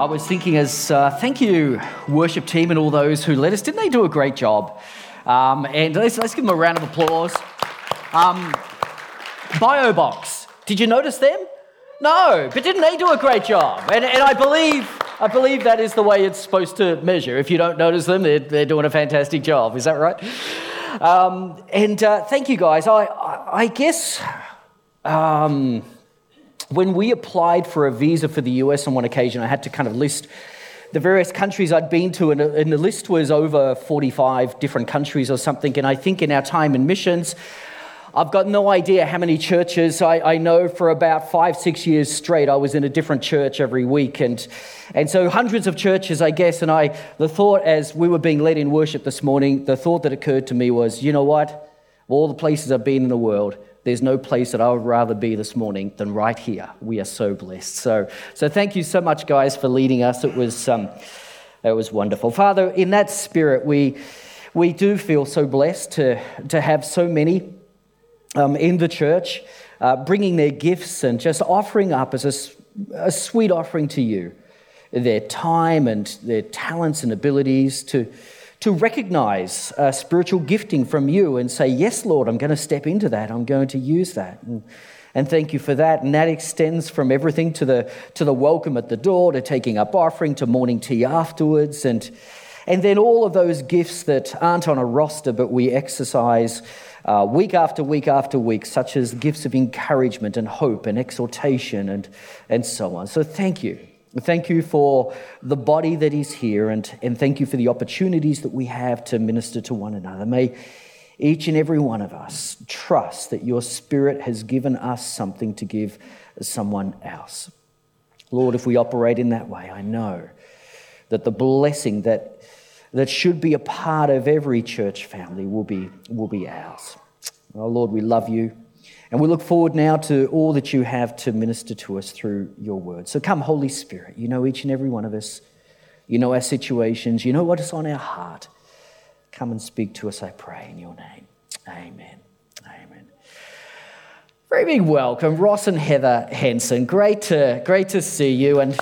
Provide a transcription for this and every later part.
I was thinking as uh, thank you, worship team, and all those who led us. Didn't they do a great job? Um, and let's, let's, give them a round of applause. Um, BioBox, did you notice them? No, but didn't they do a great job? And, and I believe I believe that is the way it's supposed to measure. If you don't notice them, they're, they're doing a fantastic job. Is that right? Um, and uh, thank you guys. I, I, I guess. Um, when we applied for a visa for the US on one occasion, I had to kind of list the various countries I'd been to, and, and the list was over 45 different countries or something. And I think in our time in missions, I've got no idea how many churches. I, I, know for about five, six years straight, I was in a different church every week. And, and so hundreds of churches, I guess. And I, the thought as we were being led in worship this morning, the thought that occurred to me was, you know what? All the places I've been in the world, there's no place that I would rather be this morning than right here. We are so blessed. So, so thank you so much, guys, for leading us. It was, um, it was wonderful. Father, in that spirit, we, we do feel so blessed to, to have so many um, in the church uh, bringing their gifts and just offering up as a, a sweet offering to you their time and their talents and abilities to to recognize a spiritual gifting from you and say, Yes, Lord, I'm going to step into that. I'm going to use that. And, and thank you for that. And that extends from everything to the, to the welcome at the door, to taking up offering, to morning tea afterwards, and, and then all of those gifts that aren't on a roster but we exercise uh, week after week after week, such as gifts of encouragement and hope and exhortation and, and so on. So thank you. Thank you for the body that is here, and, and thank you for the opportunities that we have to minister to one another. May each and every one of us trust that your Spirit has given us something to give someone else. Lord, if we operate in that way, I know that the blessing that, that should be a part of every church family will be, will be ours. Oh, Lord, we love you. And we look forward now to all that you have to minister to us through your word. So come, Holy Spirit. You know each and every one of us. You know our situations. You know what is on our heart. Come and speak to us, I pray, in your name. Amen. Amen. Very big welcome, Ross and Heather Henson. Great to, great to see you and,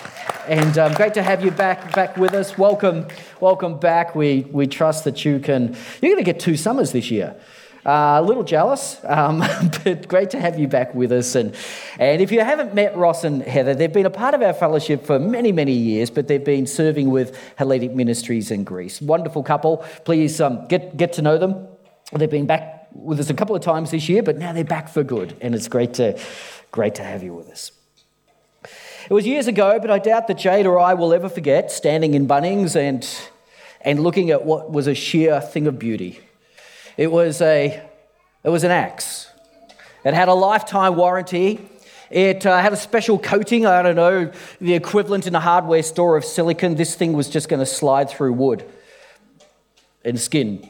and um, great to have you back, back with us. Welcome, welcome back. We, we trust that you can, you're going to get two summers this year. Uh, a little jealous, um, but great to have you back with us. And, and if you haven't met Ross and Heather, they've been a part of our fellowship for many, many years, but they've been serving with Hellenic Ministries in Greece. Wonderful couple. Please um, get, get to know them. They've been back with us a couple of times this year, but now they're back for good. And it's great to, great to have you with us. It was years ago, but I doubt that Jade or I will ever forget standing in Bunnings and, and looking at what was a sheer thing of beauty it was, a, it was an axe. It had a lifetime warranty. It uh, had a special coating, I don't know, the equivalent in a hardware store of silicon. This thing was just going to slide through wood and skin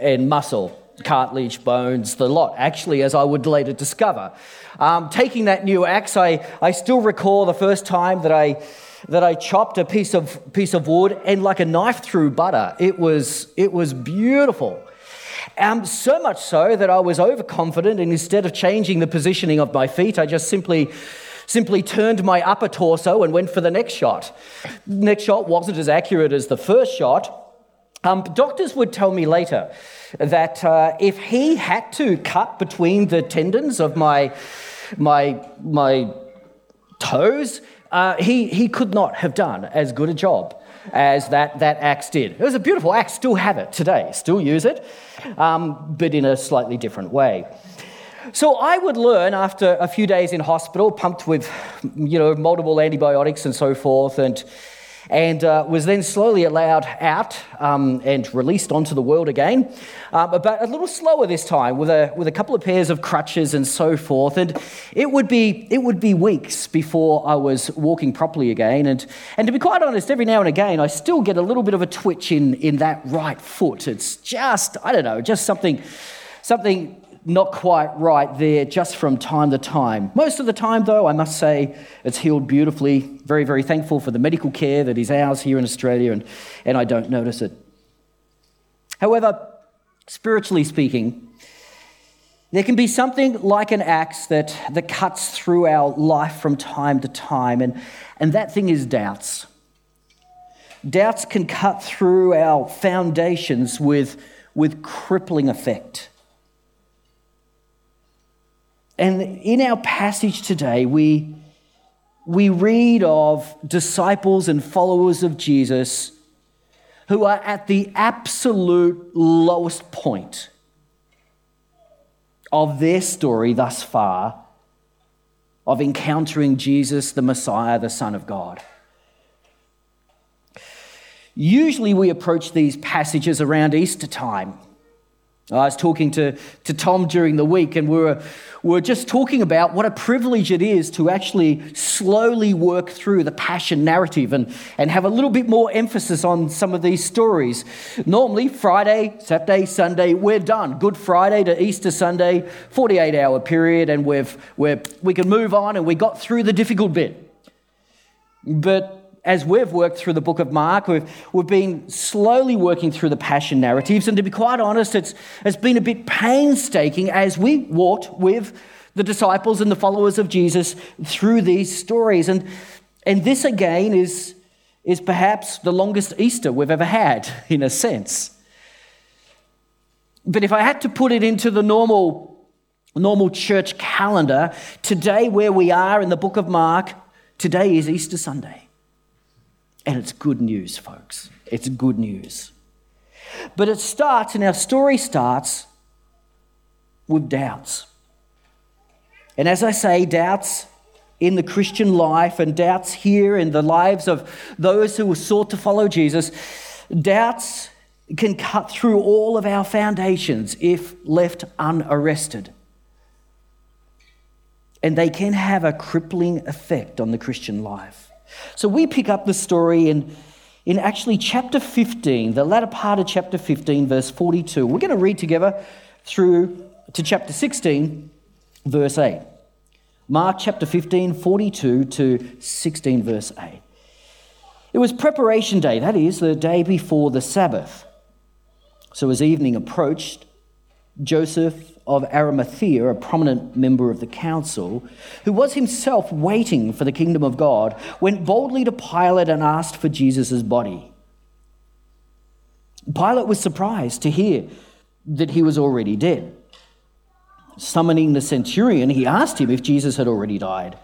and muscle, cartilage, bones, the lot, actually, as I would later discover. Um, taking that new axe, I, I still recall the first time that I, that I chopped a piece of, piece of wood and like a knife through butter. It was, it was beautiful. Um, so much so that I was overconfident, and instead of changing the positioning of my feet, I just simply simply turned my upper torso and went for the next shot. Next shot wasn't as accurate as the first shot. Um, doctors would tell me later that uh, if he had to cut between the tendons of my, my, my toes, uh, he, he could not have done as good a job as that, that axe did. It was a beautiful axe, still have it today, still use it, um, but in a slightly different way. So I would learn after a few days in hospital, pumped with you know multiple antibiotics and so forth, and and uh, was then slowly allowed out um, and released onto the world again, uh, but a little slower this time with a, with a couple of pairs of crutches and so forth. And it would be, it would be weeks before I was walking properly again. And, and to be quite honest, every now and again, I still get a little bit of a twitch in, in that right foot. It's just, I don't know, just something, something not quite right there just from time to time. Most of the time, though, I must say it's healed beautifully. Very, very thankful for the medical care that is ours here in Australia, and, and I don't notice it. However, spiritually speaking, there can be something like an axe that, that cuts through our life from time to time, and, and that thing is doubts. doubts can cut through our foundations with, with crippling effect. And in our passage today, we, we read of disciples and followers of Jesus who are at the absolute lowest point of their story thus far of encountering Jesus, the Messiah, the Son of God. Usually, we approach these passages around Easter time. I was talking to, to Tom during the week, and we were, we were just talking about what a privilege it is to actually slowly work through the passion narrative and, and have a little bit more emphasis on some of these stories. Normally, Friday, Saturday, Sunday, we're done. Good Friday to Easter Sunday, 48 hour period, and we've, we're, we can move on and we got through the difficult bit. But as we've worked through the book of Mark, we've, we've been slowly working through the passion narratives. And to be quite honest, it's, it's been a bit painstaking as we walked with the disciples and the followers of Jesus through these stories. And, and this, again, is, is perhaps the longest Easter we've ever had, in a sense. But if I had to put it into the normal, normal church calendar, today, where we are in the book of Mark, today is Easter Sunday. And it's good news, folks. It's good news. But it starts, and our story starts with doubts. And as I say, doubts in the Christian life and doubts here in the lives of those who sought to follow Jesus, doubts can cut through all of our foundations if left unarrested. And they can have a crippling effect on the Christian life. So we pick up the story in, in actually chapter 15, the latter part of chapter 15, verse 42. We're going to read together through to chapter 16, verse 8. Mark chapter 15, 42 to 16, verse 8. It was preparation day, that is, the day before the Sabbath. So as evening approached, Joseph of Arimathea, a prominent member of the council, who was himself waiting for the kingdom of God, went boldly to Pilate and asked for Jesus' body. Pilate was surprised to hear that he was already dead. Summoning the centurion, he asked him if Jesus had already died.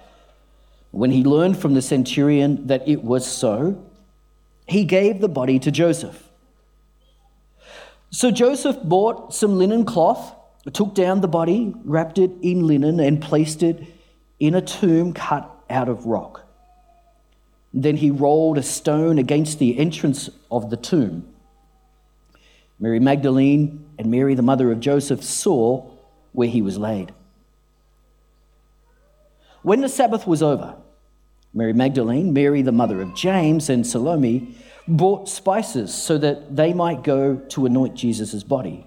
When he learned from the centurion that it was so, he gave the body to Joseph. So Joseph bought some linen cloth, took down the body, wrapped it in linen, and placed it in a tomb cut out of rock. Then he rolled a stone against the entrance of the tomb. Mary Magdalene and Mary, the mother of Joseph, saw where he was laid. When the Sabbath was over, Mary Magdalene, Mary, the mother of James, and Salome bought spices so that they might go to anoint Jesus' body.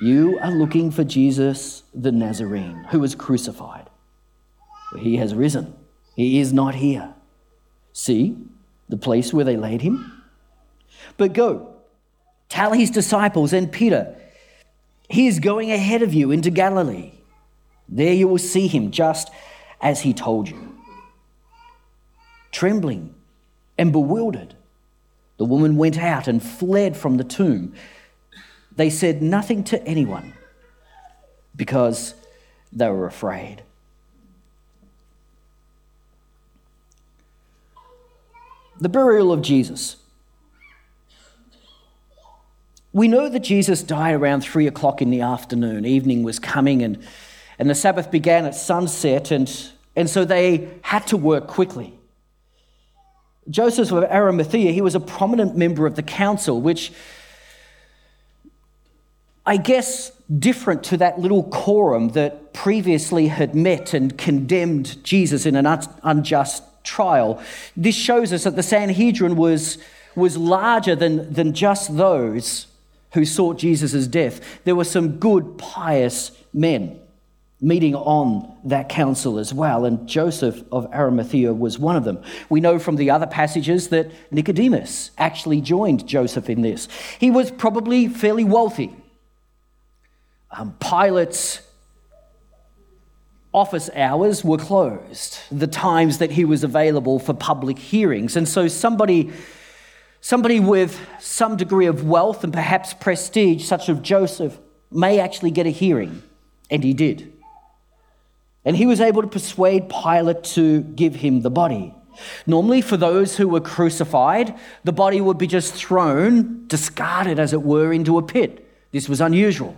You are looking for Jesus the Nazarene, who was crucified. He has risen. He is not here. See the place where they laid him? But go, tell his disciples and Peter, he is going ahead of you into Galilee. There you will see him just as he told you. Trembling and bewildered. The woman went out and fled from the tomb. They said nothing to anyone because they were afraid. The burial of Jesus. We know that Jesus died around three o'clock in the afternoon. Evening was coming, and, and the Sabbath began at sunset, and, and so they had to work quickly. Joseph of Arimathea, he was a prominent member of the council, which I guess different to that little quorum that previously had met and condemned Jesus in an unjust trial. This shows us that the Sanhedrin was, was larger than, than just those who sought Jesus' death. There were some good, pious men meeting on that council as well, and Joseph of Arimathea was one of them. We know from the other passages that Nicodemus actually joined Joseph in this. He was probably fairly wealthy. Um, Pilate's office hours were closed, the times that he was available for public hearings, and so somebody. Somebody with some degree of wealth and perhaps prestige, such as Joseph, may actually get a hearing. And he did. And he was able to persuade Pilate to give him the body. Normally, for those who were crucified, the body would be just thrown, discarded as it were, into a pit. This was unusual.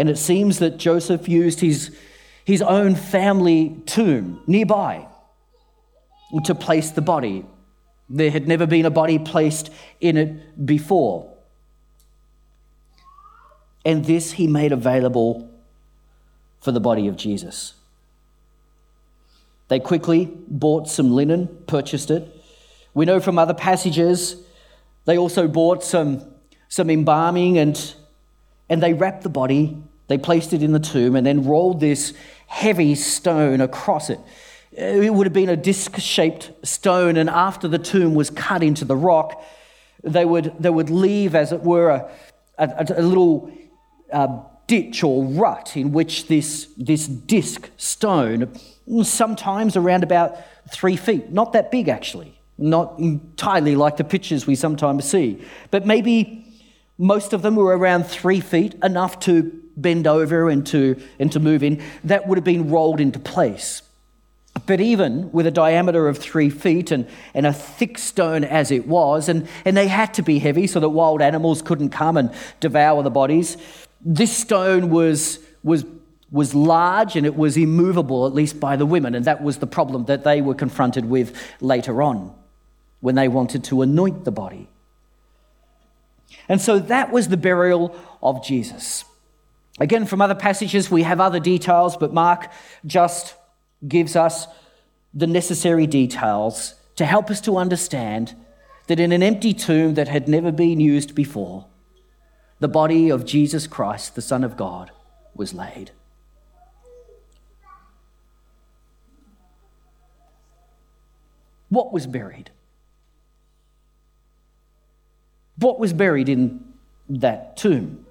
And it seems that Joseph used his, his own family tomb nearby to place the body. There had never been a body placed in it before. And this he made available for the body of Jesus. They quickly bought some linen, purchased it. We know from other passages they also bought some, some embalming and, and they wrapped the body, they placed it in the tomb, and then rolled this heavy stone across it. It would have been a disc shaped stone, and after the tomb was cut into the rock, they would, they would leave, as it were, a, a, a little uh, ditch or rut in which this, this disc stone, sometimes around about three feet, not that big actually, not entirely like the pictures we sometimes see, but maybe most of them were around three feet, enough to bend over and to, and to move in. That would have been rolled into place. But even with a diameter of three feet and, and a thick stone as it was, and, and they had to be heavy so that wild animals couldn't come and devour the bodies, this stone was, was, was large and it was immovable, at least by the women, and that was the problem that they were confronted with later on when they wanted to anoint the body. And so that was the burial of Jesus. Again, from other passages, we have other details, but Mark just gives us the necessary details to help us to understand that in an empty tomb that had never been used before, the body of Jesus Christ, the Son of God, was laid. What was buried? What was buried in that tomb?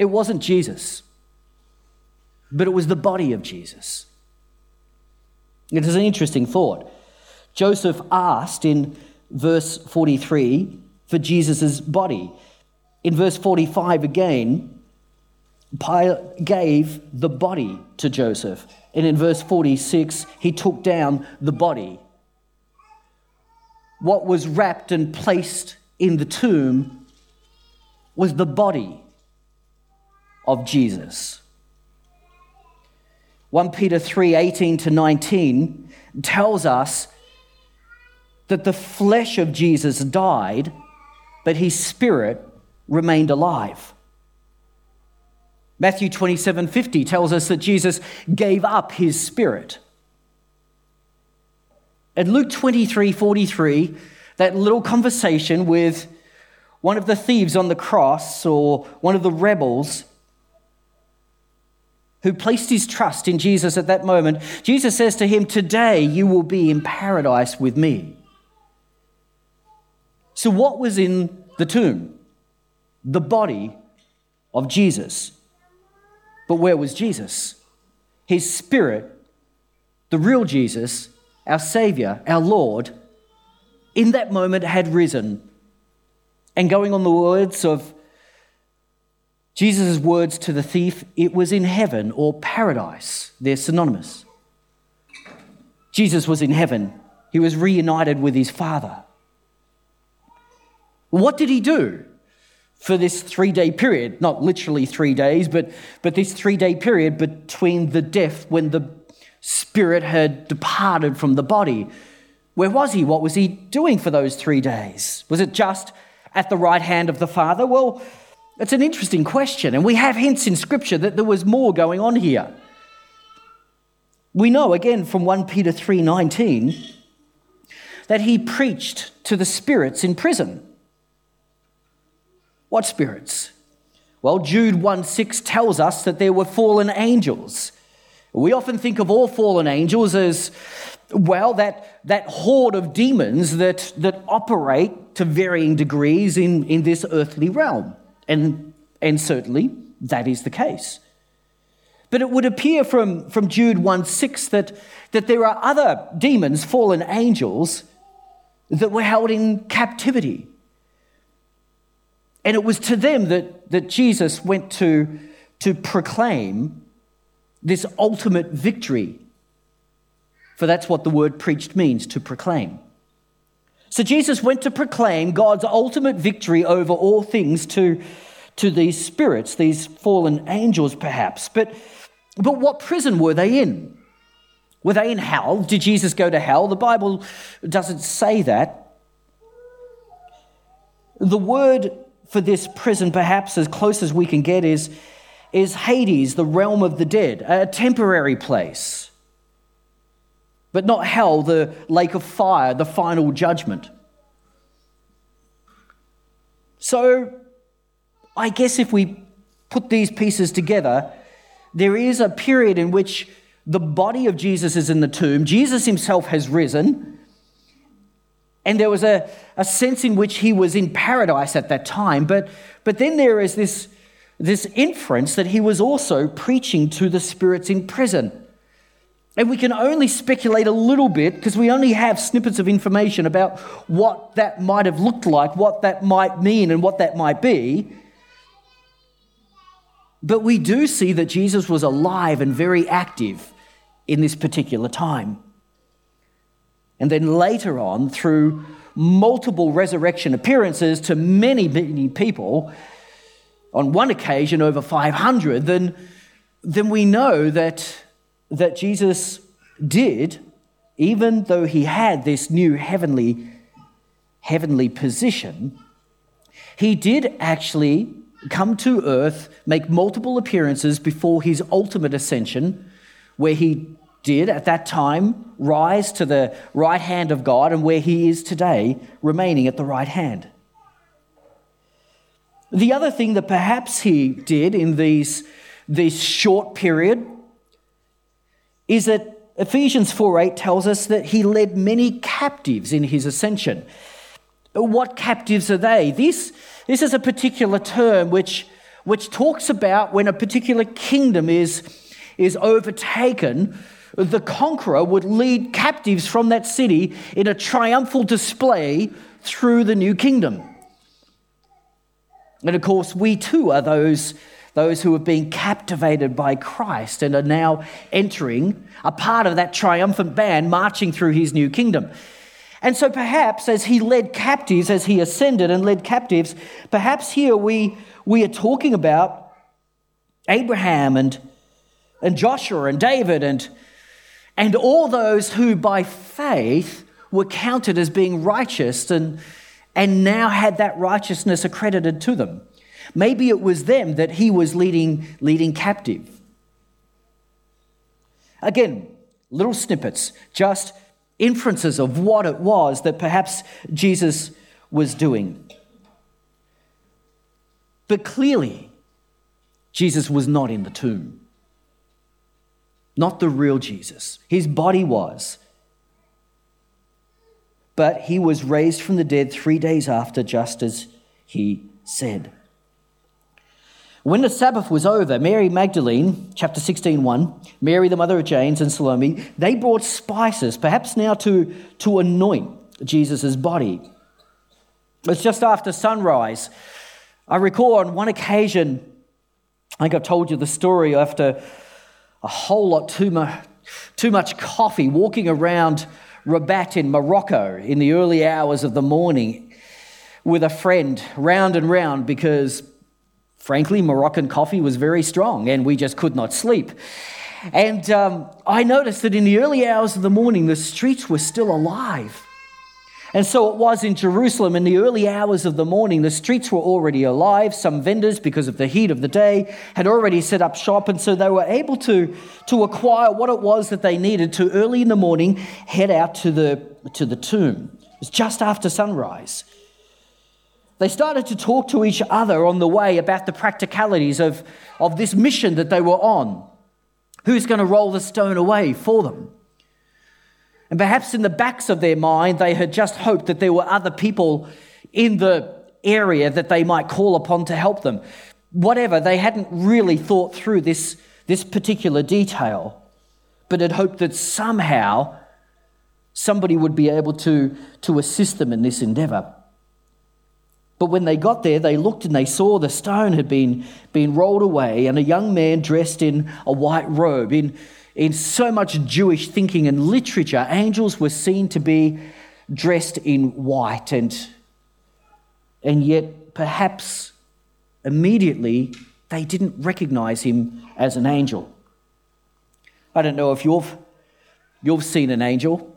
It wasn't Jesus, but it was the body of Jesus. It is an interesting thought. Joseph asked in verse 43 for Jesus' body. In verse 45 again, Pilate gave the body to Joseph. And in verse 46, he took down the body. What was wrapped and placed in the tomb was the body of Jesus. 1 Peter 3 18 to 19 tells us that the flesh of Jesus died, but his spirit remained alive. Matthew 27 50 tells us that Jesus gave up his spirit. And Luke 23 43, that little conversation with one of the thieves on the cross or one of the rebels who placed his trust in Jesus at that moment, Jesus says to him, Today you will be in paradise with me. So, what was in the tomb? the body of Jesus. But where was Jesus? His spirit, the real Jesus, our Savior, our Lord, in that moment had risen. And going on the words of Jesus' words to the thief, it was in heaven or paradise. They're synonymous. Jesus was in heaven, he was reunited with his Father. What did he do? for this three day period, not literally three days, but, but this three day period between the death when the spirit had departed from the body. Where was he? What was he doing for those three days? Was it just at the right hand of the Father? Well, it's an interesting question, and we have hints in Scripture that there was more going on here. We know again from 1 Peter 3:19 that he preached to the spirits in prison. What spirits? Well, Jude 1 6 tells us that there were fallen angels. We often think of all fallen angels as, well, that, that horde of demons that, that operate to varying degrees in, in this earthly realm. And, and certainly that is the case. But it would appear from, from Jude 1 6 that, that there are other demons, fallen angels, that were held in captivity. And it was to them that, that Jesus went to, to proclaim this ultimate victory. For that's what the word preached means to proclaim. So Jesus went to proclaim God's ultimate victory over all things to, to these spirits, these fallen angels perhaps. But, but what prison were they in? Were they in hell? Did Jesus go to hell? The Bible doesn't say that. The word for this prison, perhaps as close as we can get, is, is Hades, the realm of the dead, a temporary place. But not hell, the lake of fire, the final judgment. So, I guess if we put these pieces together, there is a period in which the body of Jesus is in the tomb, Jesus himself has risen, and there was a, a sense in which he was in paradise at that time. But, but then there is this, this inference that he was also preaching to the spirits in prison. And we can only speculate a little bit because we only have snippets of information about what that might have looked like, what that might mean, and what that might be. But we do see that Jesus was alive and very active in this particular time. And then later on, through multiple resurrection appearances to many, many people, on one occasion over 500, then, then we know that, that Jesus did, even though he had this new heavenly, heavenly position, he did actually come to earth, make multiple appearances before his ultimate ascension, where he did at that time rise to the right hand of God and where he is today, remaining at the right hand. The other thing that perhaps he did in these, this short period is that Ephesians 4:8 tells us that he led many captives in his ascension. What captives are they? This, this is a particular term which, which talks about when a particular kingdom is, is overtaken the conqueror would lead captives from that city in a triumphal display through the new kingdom. And of course, we too are those, those who have been captivated by Christ and are now entering a part of that triumphant band marching through his new kingdom. And so perhaps as he led captives, as he ascended and led captives, perhaps here we, we are talking about Abraham and, and Joshua and David and, and all those who by faith were counted as being righteous and, and now had that righteousness accredited to them. Maybe it was them that he was leading, leading captive. Again, little snippets, just inferences of what it was that perhaps Jesus was doing. But clearly, Jesus was not in the tomb not the real Jesus. His body was. But he was raised from the dead three days after, just as he said. When the Sabbath was over, Mary Magdalene, chapter 16, 1, Mary, the mother of James, and Salome, they brought spices, perhaps now to, to anoint Jesus' body. It's just after sunrise. I recall on one occasion, I think I've told you the story after a whole lot too much, too much coffee walking around Rabat in Morocco in the early hours of the morning with a friend round and round because, frankly, Moroccan coffee was very strong and we just could not sleep. And um, I noticed that in the early hours of the morning, the streets were still alive. And so it was in Jerusalem in the early hours of the morning. The streets were already alive. Some vendors, because of the heat of the day, had already set up shop. And so they were able to, to acquire what it was that they needed to early in the morning head out to the, to the tomb. It was just after sunrise. They started to talk to each other on the way about the practicalities of, of this mission that they were on. Who's going to roll the stone away for them? And perhaps in the backs of their mind, they had just hoped that there were other people in the area that they might call upon to help them. Whatever, they hadn't really thought through this, this particular detail, but had hoped that somehow somebody would be able to, to assist them in this endeavor. But when they got there, they looked and they saw the stone had been, been rolled away, and a young man dressed in a white robe, in in so much Jewish thinking and literature, angels were seen to be dressed in white, and, and yet perhaps immediately they didn't recognize him as an angel. I don't know if you've, you've seen an angel.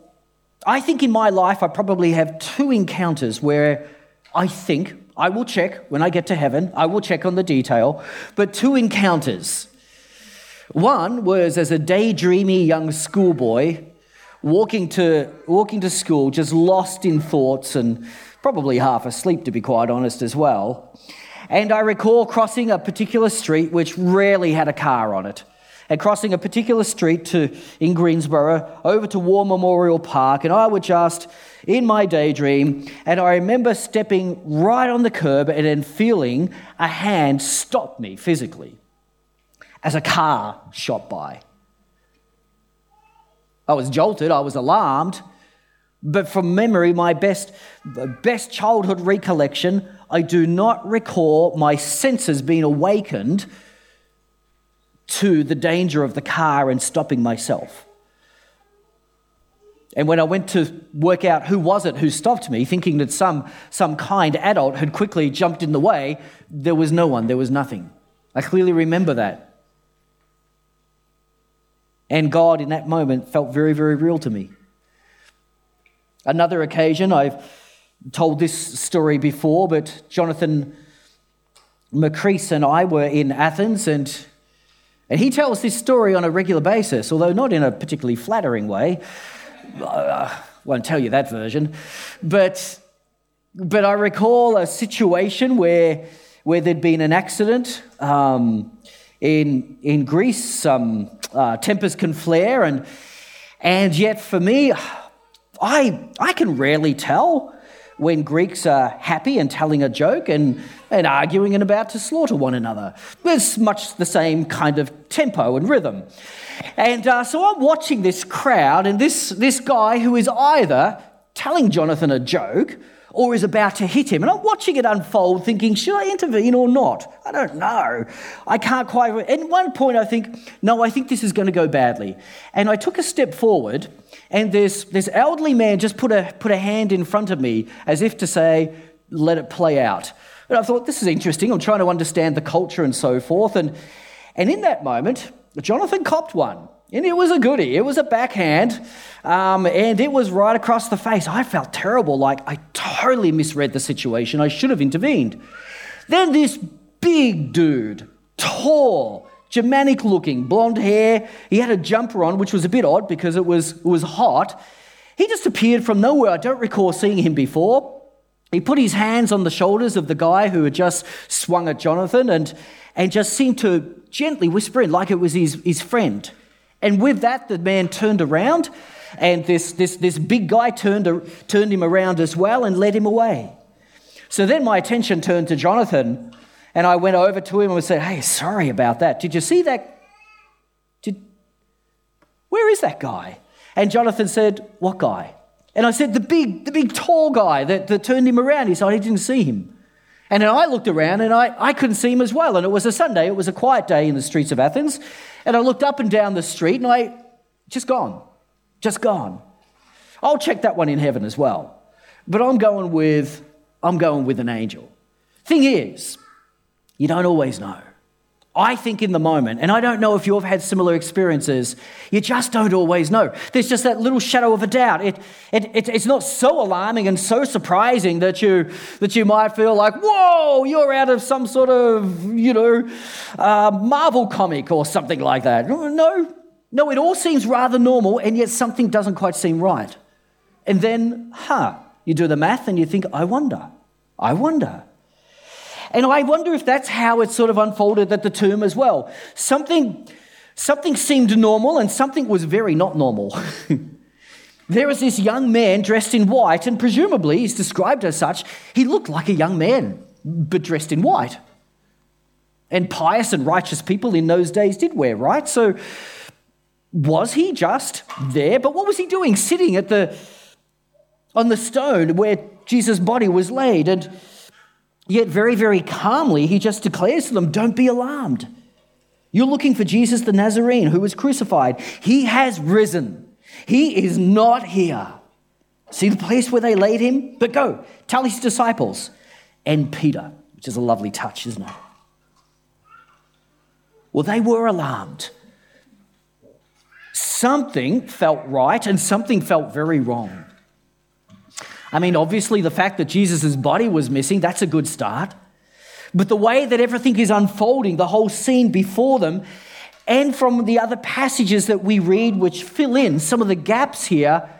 I think in my life I probably have two encounters where I think, I will check when I get to heaven, I will check on the detail, but two encounters one was as a daydreamy young schoolboy walking to, walking to school, just lost in thoughts and probably half asleep, to be quite honest, as well. And I recall crossing a particular street which rarely had a car on it. And crossing a particular street to, in Greensborough over to War Memorial Park, and I was just in my daydream, and I remember stepping right on the curb and then feeling a hand stop me physically as a car shot by. I was jolted, I was alarmed, but from memory, my best, best childhood recollection, I do not recall my senses being awakened to the danger of the car and stopping myself. And when I went to work out who was it who stopped me, thinking that some, some kind adult had quickly jumped in the way, there was no one, there was nothing. I clearly remember that. And God, in that moment, felt very, very real to me. Another occasion, I've told this story before, but Jonathan Macrease and I were in Athens, and, and he tells this story on a regular basis, although not in a particularly flattering way. I won't tell you that version. But, but I recall a situation where, where there'd been an accident. Um, in, in Greece, some uh, tempers can flare, and, and yet for me, I, I can rarely tell when Greeks are happy and telling a joke and, and arguing and about to slaughter one another. There's much the same kind of tempo and rhythm. And uh, so I'm watching this crowd, and this, this guy who is either telling Jonathan a joke or is about to hit him. And I'm watching it unfold, thinking, should I intervene or not? I don't know. I can't quite. At one point, I think, no, I think this is going to go badly. And I took a step forward, and this, this elderly man just put a, put a hand in front of me as if to say, let it play out. And I thought, this is interesting. I'm trying to understand the culture and so forth. And, and in that moment, Jonathan copped one. And it was a goodie. It was a backhand, um, and it was right across the face. I felt terrible, like I totally misread the situation. I should have intervened. Then this big dude, tall, Germanic looking, blonde hair. He had a jumper on, which was a bit odd because it was, it was hot. He just appeared from nowhere. I don't recall seeing him before. He put his hands on the shoulders of the guy who had just swung at Jonathan and, and just seemed to gently whisper in like it was his, his friend. And with that, the man turned around, and this, this, this big guy turned, turned him around as well and led him away. So then my attention turned to Jonathan, and I went over to him and said, Hey, sorry about that. Did you see that? Did, where is that guy? And Jonathan said, What guy? And I said, The big, the big tall guy that, that turned him around. He said, I didn't see him. And then I looked around and I, I couldn't see him as well. And it was a Sunday, it was a quiet day in the streets of Athens. And I looked up and down the street and I, just gone, just gone. I'll check that one in heaven as well. But I'm going with, I'm going with an angel. Thing is, you don't always know. I think in the moment, and I don't know if you've had similar experiences, you just don't always know. There's just that little shadow of a doubt. It, it, it, it's not so alarming and so surprising that you, that you might feel like, whoa, you're out of some sort of, you know, uh, Marvel comic or something like that. No, no, it all seems rather normal, and yet something doesn't quite seem right. And then, huh, you do the math and you think, I wonder, I wonder. And I wonder if that's how it sort of unfolded at the tomb as well. Something, something seemed normal and something was very not normal. there was this young man dressed in white, and presumably he's described as such. He looked like a young man, but dressed in white. And pious and righteous people in those days did wear, right? So was he just there? But what was he doing? Sitting at the on the stone where Jesus' body was laid. And Yet, very, very calmly, he just declares to them, Don't be alarmed. You're looking for Jesus the Nazarene who was crucified. He has risen. He is not here. See the place where they laid him? But go, tell his disciples and Peter, which is a lovely touch, isn't it? Well, they were alarmed. Something felt right and something felt very wrong. I mean, obviously, the fact that Jesus' body was missing, that's a good start. But the way that everything is unfolding, the whole scene before them, and from the other passages that we read, which fill in some of the gaps here,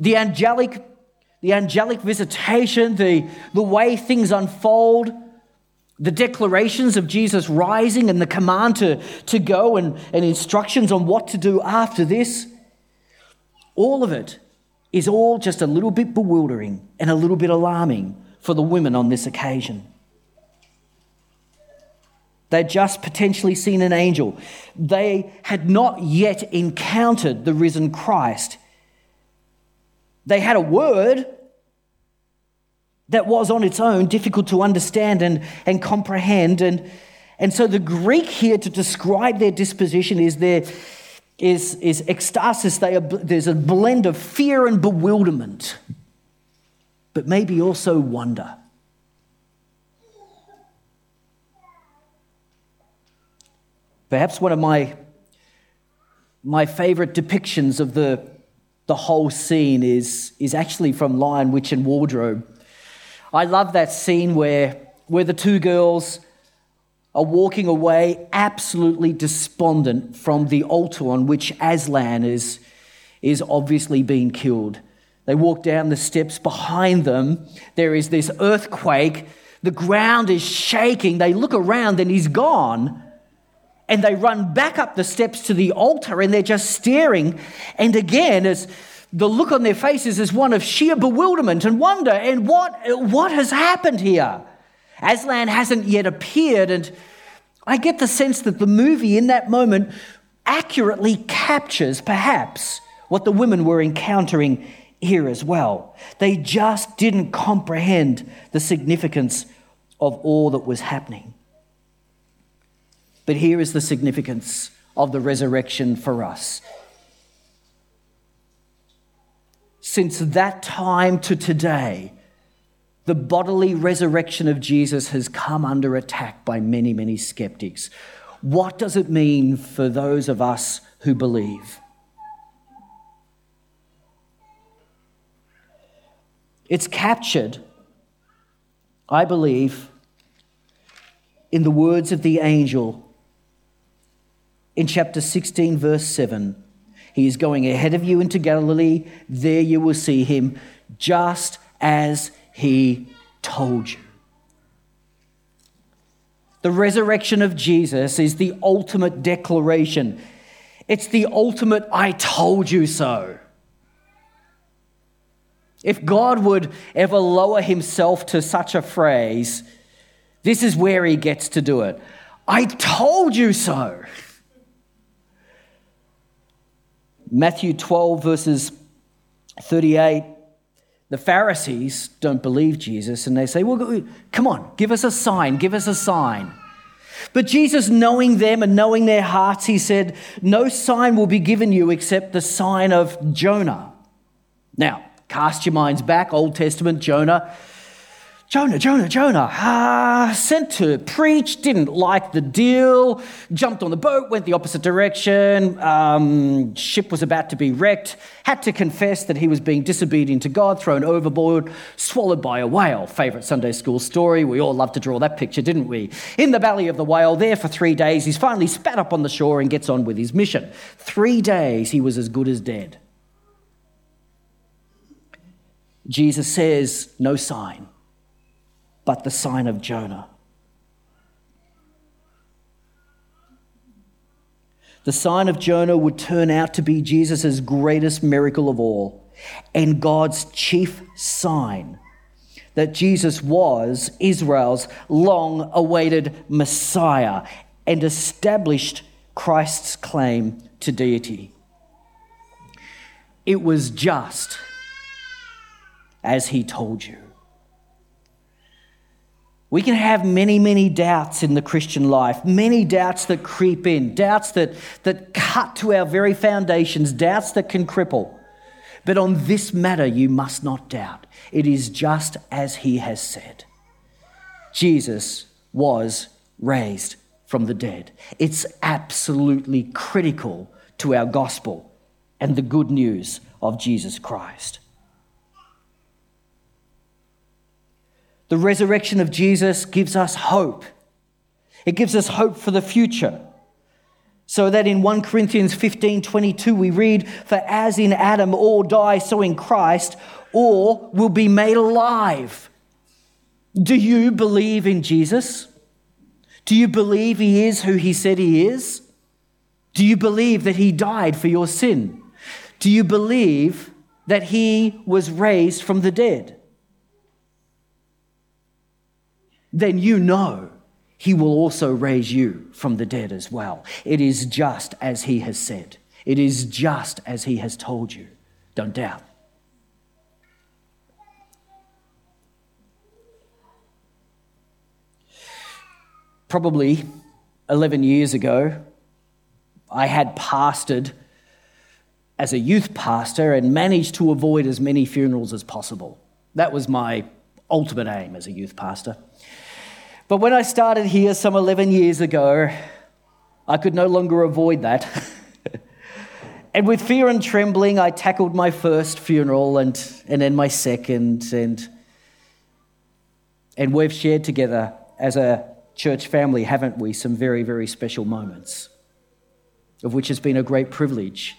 the angelic, the angelic visitation, the, the way things unfold, the declarations of Jesus rising and the command to, to go and, and instructions on what to do after this, all of it is all just a little bit bewildering and a little bit alarming for the women on this occasion. They'd just potentially seen an angel. They had not yet encountered the risen Christ. They had a word that was on its own difficult to understand and, and comprehend. And, and so the Greek here to describe their disposition is their is, is ecstasis. Are, there's a blend of fear and bewilderment, but maybe also wonder. Perhaps one of my, my favorite depictions of the, the whole scene is, is actually from Lion, Witch, and Wardrobe. I love that scene where, where the two girls are walking away absolutely despondent from the altar on which Aslan is, is obviously being killed. They walk down the steps behind them. There is this earthquake. The ground is shaking. They look around and he's gone. And they run back up the steps to the altar and they're just staring. And again, as the look on their faces is one of sheer bewilderment and wonder. And what, what has happened here? Aslan hasn't yet appeared, and I get the sense that the movie in that moment accurately captures, perhaps, what the women were encountering here as well. They just didn't comprehend the significance of all that was happening. But here is the significance of the resurrection for us. Since that time to today, the bodily resurrection of Jesus has come under attack by many, many skeptics. What does it mean for those of us who believe? It's captured, I believe, in the words of the angel in chapter 16, verse 7. He is going ahead of you into Galilee. There you will see him, just as he told you. The resurrection of Jesus is the ultimate declaration. It's the ultimate, I told you so. If God would ever lower himself to such a phrase, this is where he gets to do it. I told you so. Matthew 12, verses 38 the Pharisees don't believe Jesus and they say, Well, come on, give us a sign, give us a sign. But Jesus, knowing them and knowing their hearts, he said, No sign will be given you except the sign of Jonah. Now, cast your minds back, Old Testament, Jonah. Jonah, Jonah, Jonah, ah, sent to preach, didn't like the deal, jumped on the boat, went the opposite direction, um, ship was about to be wrecked, had to confess that he was being disobedient to God, thrown overboard, swallowed by a whale. Favourite Sunday school story. We all love to draw that picture, didn't we? In the belly of the whale, there for three days, he's finally spat up on the shore and gets on with his mission. Three days, he was as good as dead. Jesus says, No sign but the sign of Jonah. The sign of Jonah would turn out to be Jesus' greatest miracle of all and God's chief sign that Jesus was Israel's long awaited Messiah and established Christ's claim to deity. It was just as he told you. We can have many, many doubts in the Christian life, many doubts that creep in, doubts that, that cut to our very foundations, doubts that can cripple. But on this matter, you must not doubt. It is just as he has said Jesus was raised from the dead. It's absolutely critical to our gospel and the good news of Jesus Christ. The resurrection of Jesus gives us hope. It gives us hope for the future. So that in 1 Corinthians 15 22, we read, For as in Adam all die, so in Christ all will be made alive. Do you believe in Jesus? Do you believe he is who he said he is? Do you believe that he died for your sin? Do you believe that he was raised from the dead? Then you know he will also raise you from the dead as well. It is just as he has said, it is just as he has told you. Don't doubt. Probably 11 years ago, I had pastored as a youth pastor and managed to avoid as many funerals as possible. That was my ultimate aim as a youth pastor. But when I started here some 11 years ago, I could no longer avoid that. and with fear and trembling, I tackled my first funeral and, and then my second. And, and we've shared together as a church family, haven't we, some very, very special moments, of which has been a great privilege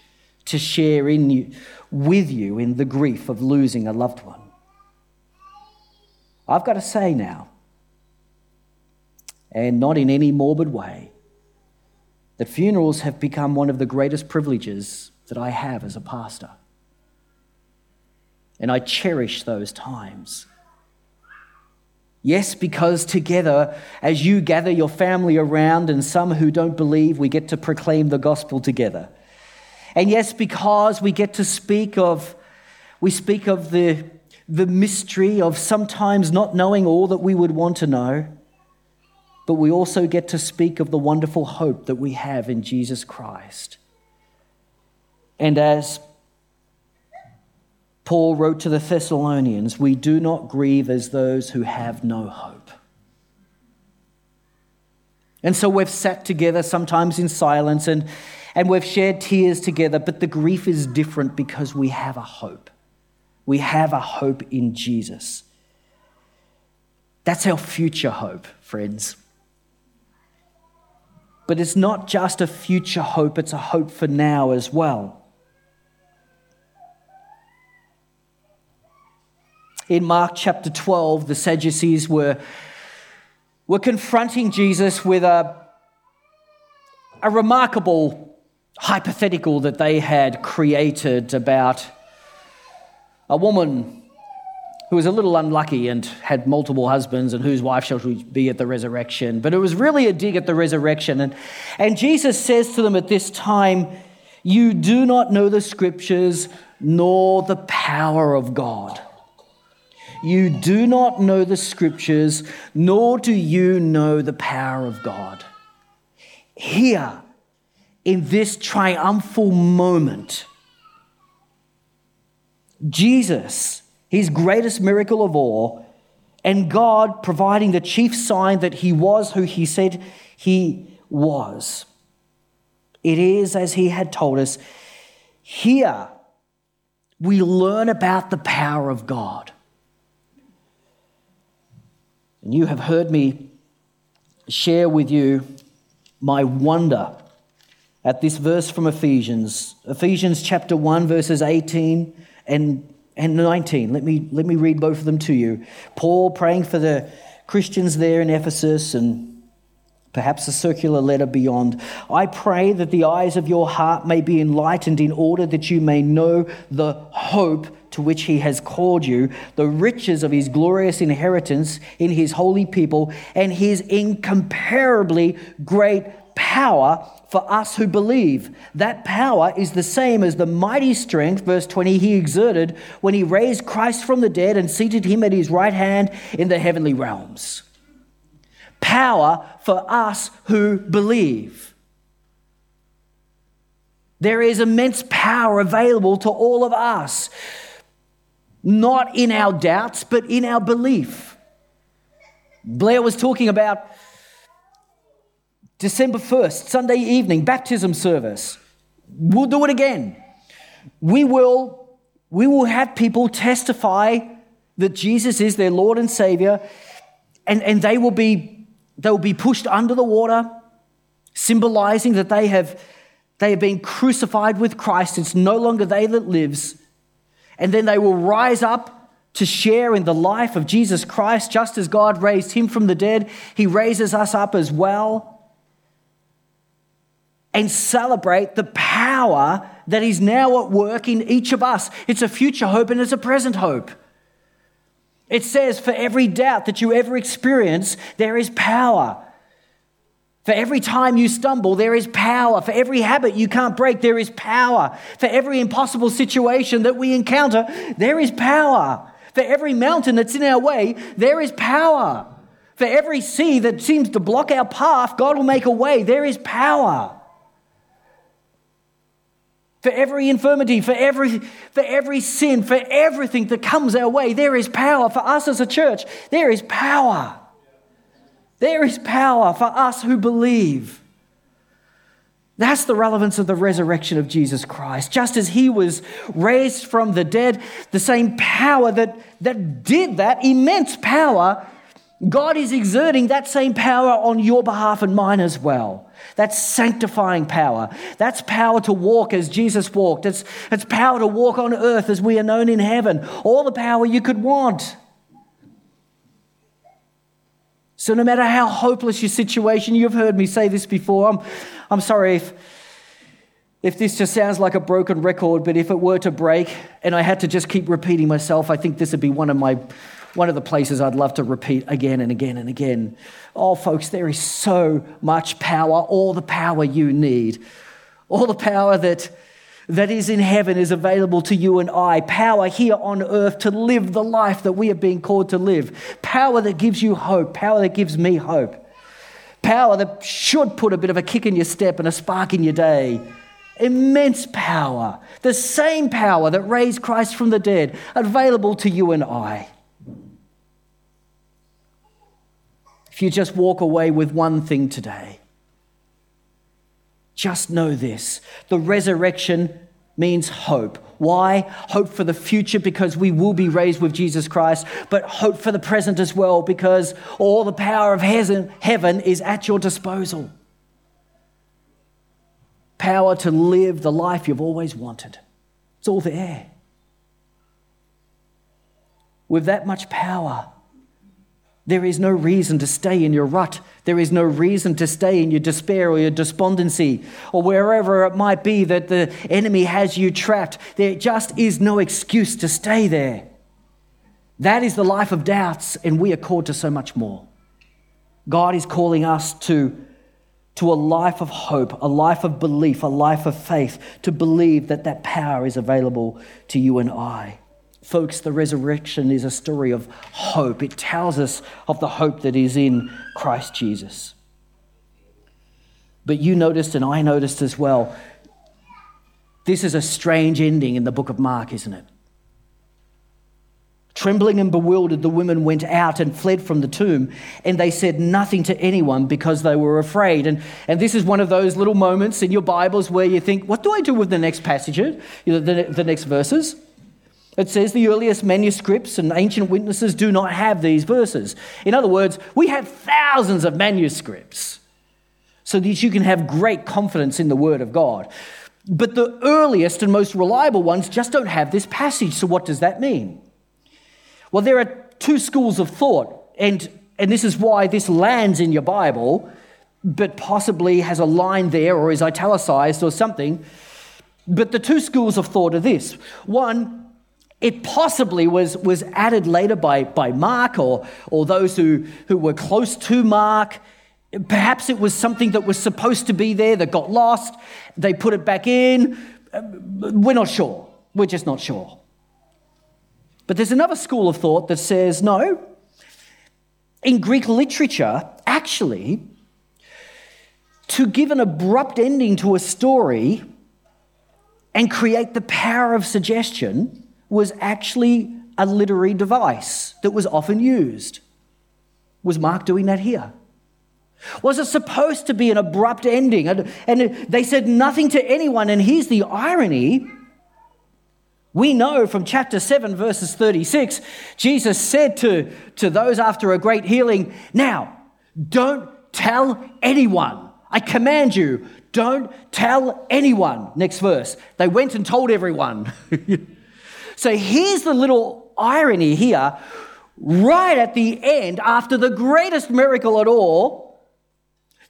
to share in you, with you in the grief of losing a loved one. I've got to say now, and not in any morbid way, that funerals have become one of the greatest privileges that I have as a pastor. And I cherish those times. Yes, because together, as you gather your family around and some who don't believe, we get to proclaim the gospel together. And yes, because we get to speak of, we speak of the, the mystery of sometimes not knowing all that we would want to know but we also get to speak of the wonderful hope that we have in Jesus Christ. And as Paul wrote to the Thessalonians, we do not grieve as those who have no hope. And so we've sat together, sometimes in silence, and, and we've shared tears together, but the grief is different because we have a hope. We have a hope in Jesus. That's our future hope, friends. But it's not just a future hope, it's a hope for now as well. In Mark chapter 12, the Sadducees were, were confronting Jesus with a, a remarkable hypothetical that they had created about a woman who was a little unlucky and had multiple husbands and whose wife shall be at the resurrection. But it was really a dig at the resurrection. And, and Jesus says to them at this time, You do not know the scriptures nor the power of God. You do not know the scriptures, nor do you know the power of God. Here, in this triumphal moment, Jesus his greatest miracle of all, and God providing the chief sign that he was who he said he was. It is as he had told us. Here we learn about the power of God. And you have heard me share with you my wonder at this verse from Ephesians, Ephesians chapter 1, verses 18 and, and 19. Let me, let me read both of them to you. Paul praying for the Christians there in Ephesus and perhaps a circular letter beyond. I pray that the eyes of your heart may be enlightened in order that you may know the hope to which he has called you, the riches of his glorious inheritance in his holy people, and his incomparably great power for us who believe. That power is the same as the mighty strength, verse 20, he exerted when he raised Christ from the dead and seated him at his right hand in the heavenly realms. Power for us who believe. There is immense power available to all of us, not in our doubts, but in our belief. Blair was talking about December 1st, Sunday evening, baptism service. We'll do it again. We will, we will have people testify that Jesus is their Lord and Savior, and, and they, will be, they will be pushed under the water, symbolizing that they have, they have been crucified with Christ. It's no longer they that lives. And then they will rise up to share in the life of Jesus Christ, just as God raised him from the dead, he raises us up as well and celebrate the power that is now at work in each of us. It's a future hope and it's a present hope. It says, for every doubt that you ever experience, there is power. For every time you stumble, there is power. For every habit you can't break, there is power. For every impossible situation that we encounter, there is power. For every mountain that's in our way, there is power. For every sea that seems to block our path, God will make a way. There is power for every infirmity, for every, for every sin, for everything that comes our way. There is power for us as a church. There is power. There is power for us who believe. That's the relevance of the resurrection of Jesus Christ. Just as he was raised from the dead, the same power that, that did that, immense power, God is exerting that same power on your behalf and mine as well. That's sanctifying power. That's power to walk as Jesus walked. It's, it's power to walk on earth as we are known in heaven. All the power you could want. So, no matter how hopeless your situation, you've heard me say this before. I'm, I'm sorry if, if this just sounds like a broken record, but if it were to break and I had to just keep repeating myself, I think this would be one of my one of the places I'd love to repeat again and again and again. Oh, folks, there is so much power, all the power you need, all the power that, that is in heaven is available to you and I. Power here on earth to live the life that we are being called to live. Power that gives you hope, power that gives me hope. Power that should put a bit of a kick in your step and a spark in your day immense power, the same power that raised Christ from the dead, available to you and I. If you just walk away with one thing today, just know this the resurrection means hope. Why? Hope for the future because we will be raised with Jesus Christ, but hope for the present as well because all the power of heaven is at your disposal. Power to live the life you've always wanted. It's all there. With that much power, there is no reason to stay in your rut. There is no reason to stay in your despair or your despondency or wherever it might be that the enemy has you trapped. There just is no excuse to stay there. That is the life of doubts, and we are called to so much more. God is calling us to, to a life of hope, a life of belief, a life of faith, to believe that that power is available to you and I. Folks, the resurrection is a story of hope. It tells us of the hope that is in Christ Jesus. But you noticed, and I noticed as well, this is a strange ending in the book of Mark, isn't it? Trembling and bewildered, the women went out and fled from the tomb, and they said nothing to anyone because they were afraid. And, and this is one of those little moments in your Bibles where you think, what do I do with the next passage, you know, the, the next verses? It says the earliest manuscripts and ancient witnesses do not have these verses. In other words, we have thousands of manuscripts so that you can have great confidence in the Word of God. But the earliest and most reliable ones just don't have this passage. So, what does that mean? Well, there are two schools of thought, and, and this is why this lands in your Bible, but possibly has a line there or is italicized or something. But the two schools of thought are this one, it possibly was, was added later by, by Mark or, or those who, who were close to Mark. Perhaps it was something that was supposed to be there that got lost. They put it back in. Uh, we're not sure. We're just not sure. But there's another school of thought that says no. In Greek literature, actually, to give an abrupt ending to a story and create the power of suggestion was actually a literary device that was often used. Was Mark doing that here? Was it supposed to be an abrupt ending? And, they said nothing to anyone. And here's the irony we know from chapter 7, verses 36, Jesus said to, to those after a great healing, Now, don't tell anyone. I command you, don't tell anyone. Next verse. They went and told everyone. so here's the little irony here. Right at the end, after the greatest miracle at all,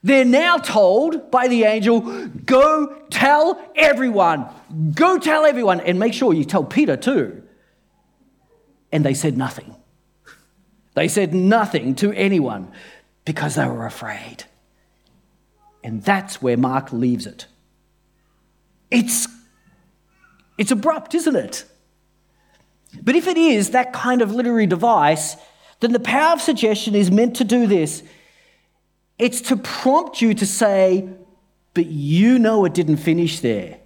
they're now told by the angel, go tell everyone. Go tell everyone. And make sure you tell Peter too. And they said nothing. They said nothing to anyone because they were afraid. And that's where Mark leaves it. It's, it's abrupt, isn't it? But if it is that kind of literary device, then the power of suggestion is meant to do this it's to prompt you to say, but you know it didn't finish there.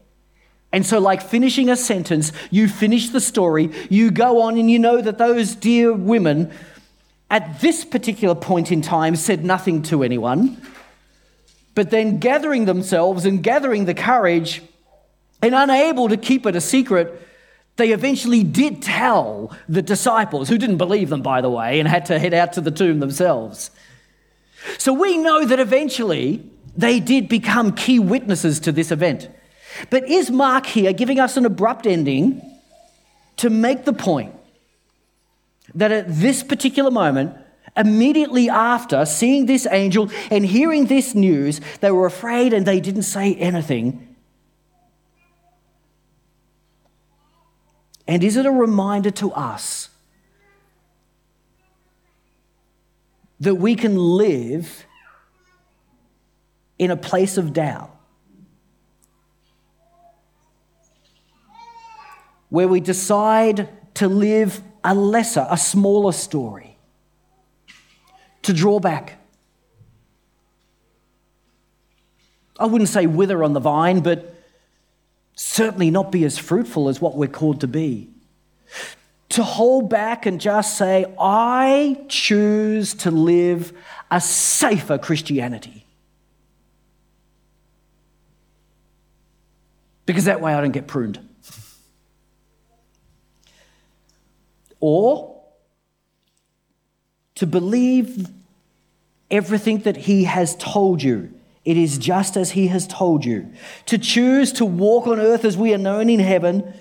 And so, like finishing a sentence, you finish the story, you go on, and you know that those dear women at this particular point in time said nothing to anyone, but then gathering themselves and gathering the courage and unable to keep it a secret, they eventually did tell the disciples, who didn't believe them, by the way, and had to head out to the tomb themselves. So we know that eventually they did become key witnesses to this event. But is Mark here giving us an abrupt ending to make the point that at this particular moment, immediately after seeing this angel and hearing this news, they were afraid and they didn't say anything? And is it a reminder to us that we can live in a place of doubt. Where we decide to live a lesser, a smaller story, to draw back. I wouldn't say wither on the vine, but certainly not be as fruitful as what we're called to be to hold back and just say, I choose to live a safer Christianity. Because that way I don't get pruned. Or to believe everything that He has told you. It is just as He has told you. To choose to walk on earth as we are known in heaven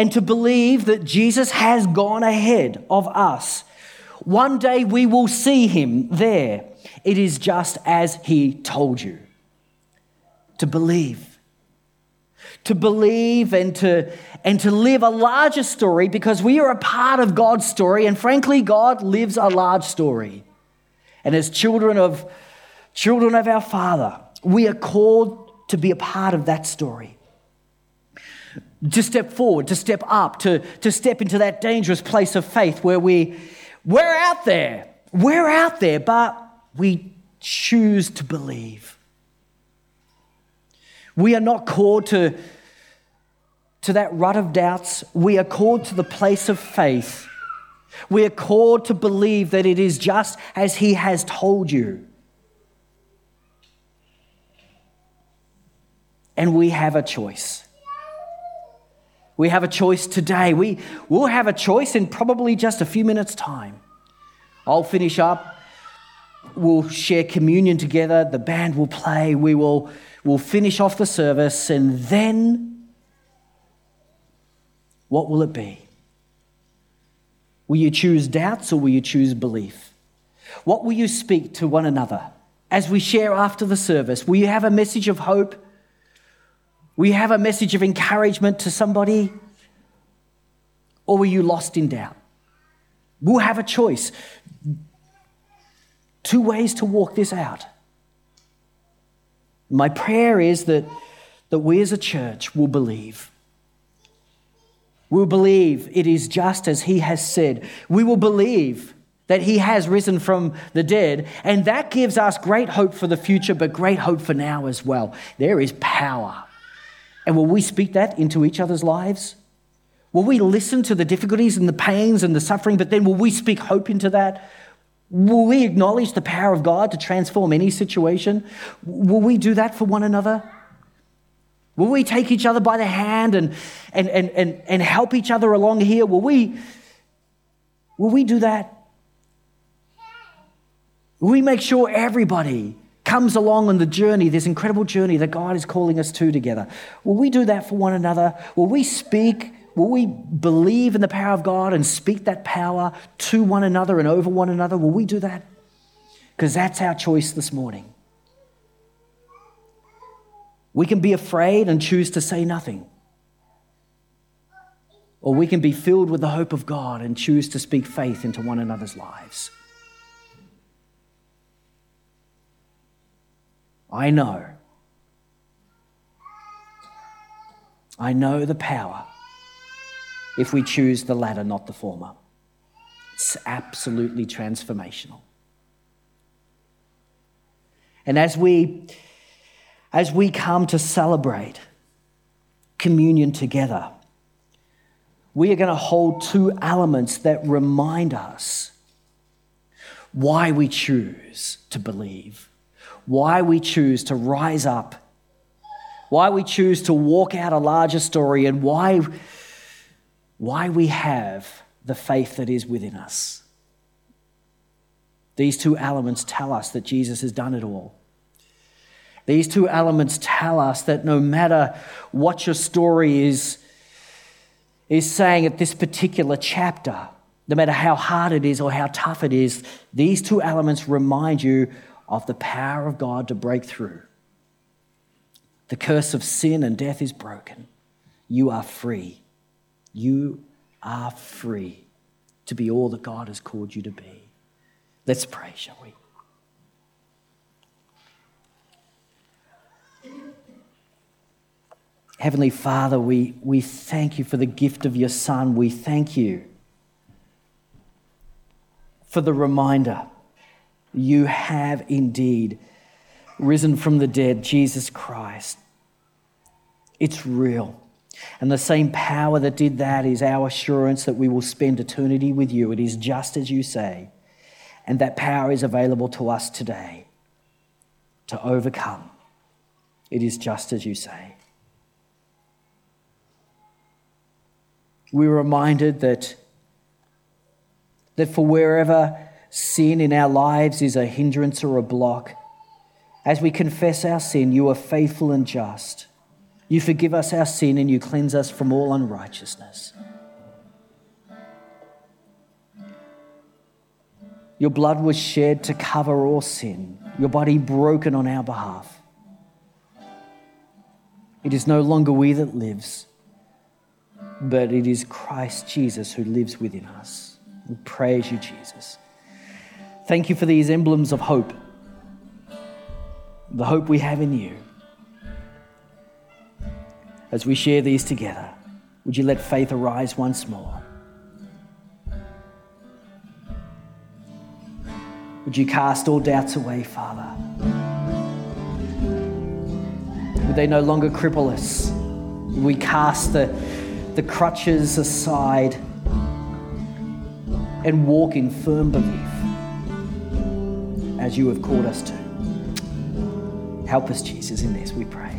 and to believe that Jesus has gone ahead of us. One day we will see him there. It is just as he told you. To believe. To believe and to, and to live a larger story because we are a part of God's story, and frankly, God lives a large story. And as children of children of our Father, we are called to be a part of that story to step forward, to step up, to, to step into that dangerous place of faith where we, we're out there, we're out there, but we choose to believe. We are not called to, to that rut of doubts. We are called to the place of faith We are called to believe that it is just as He has told you. And we have a choice. We have a choice today. We will have a choice in probably just a few minutes' time. I'll finish up. We'll share communion together. The band will play. We will we'll finish off the service. And then, what will it be? Will you choose doubts or will you choose belief? What will you speak to one another as we share after the service? Will you have a message of hope? You have a message of encouragement to somebody? Or were you lost in doubt? We'll have a choice. Two ways to walk this out. My prayer is that, that we as a church will believe. We'll believe it is just as He has said. We will believe that He has risen from the dead, and that gives us great hope for the future, but great hope for now as well. There is power. And will we speak that into each other's lives? Will we listen to the difficulties and the pains and the suffering, but then will we speak hope into that? Will we acknowledge the power of God to transform any situation? Will we do that for one another? Will we take each other by the hand and, and, and, and, and help each other along here? Will we, will we do that? Will we make sure everybody comes along on the journey, this incredible journey that God is calling us to together? Will we do that for one another? Will we speak Will we believe in the power of God and speak that power to one another and over one another? Will we do that? Because that's our choice this morning. We can be afraid and choose to say nothing. Or we can be filled with the hope of God and choose to speak faith into one another's lives. I know. I know the power if we choose the latter, not the former. It's absolutely transformational. And as we, as we come to celebrate communion together, we are going to hold two elements that remind us why we choose to believe, why we choose to rise up, why we choose to walk out a larger story, and why why we have the faith that is within us. These two elements tell us that Jesus has done it all. These two elements tell us that no matter what your story is, is saying at this particular chapter, no matter how hard it is or how tough it is, these two elements remind you of the power of God to break through. The curse of sin and death is broken. You are free. You are free to be all that God has called you to be. Let's pray, shall we? Heavenly Father, we, we thank you for the gift of your Son. We thank you for the reminder you have indeed risen from the dead, Jesus Christ. It's real. And the same power that did that is our assurance that we will spend eternity with you. It is just as you say. And that power is available to us today to overcome. It is just as you say. We're reminded that, that for wherever sin in our lives is a hindrance or a block, as we confess our sin, you are faithful and just you forgive us our sin and you cleanse us from all unrighteousness. Your blood was shed to cover all sin, your body broken on our behalf. It is no longer we that lives, but it is Christ Jesus who lives within us. We praise you, Jesus. Thank you for these emblems of hope, the hope we have in you as we share these together, would you let faith arise once more? Would you cast all doubts away, Father? Would they no longer cripple us? We cast the, the crutches aside? and walk in firm belief as you have called us to. Help us, Jesus, in this, we pray.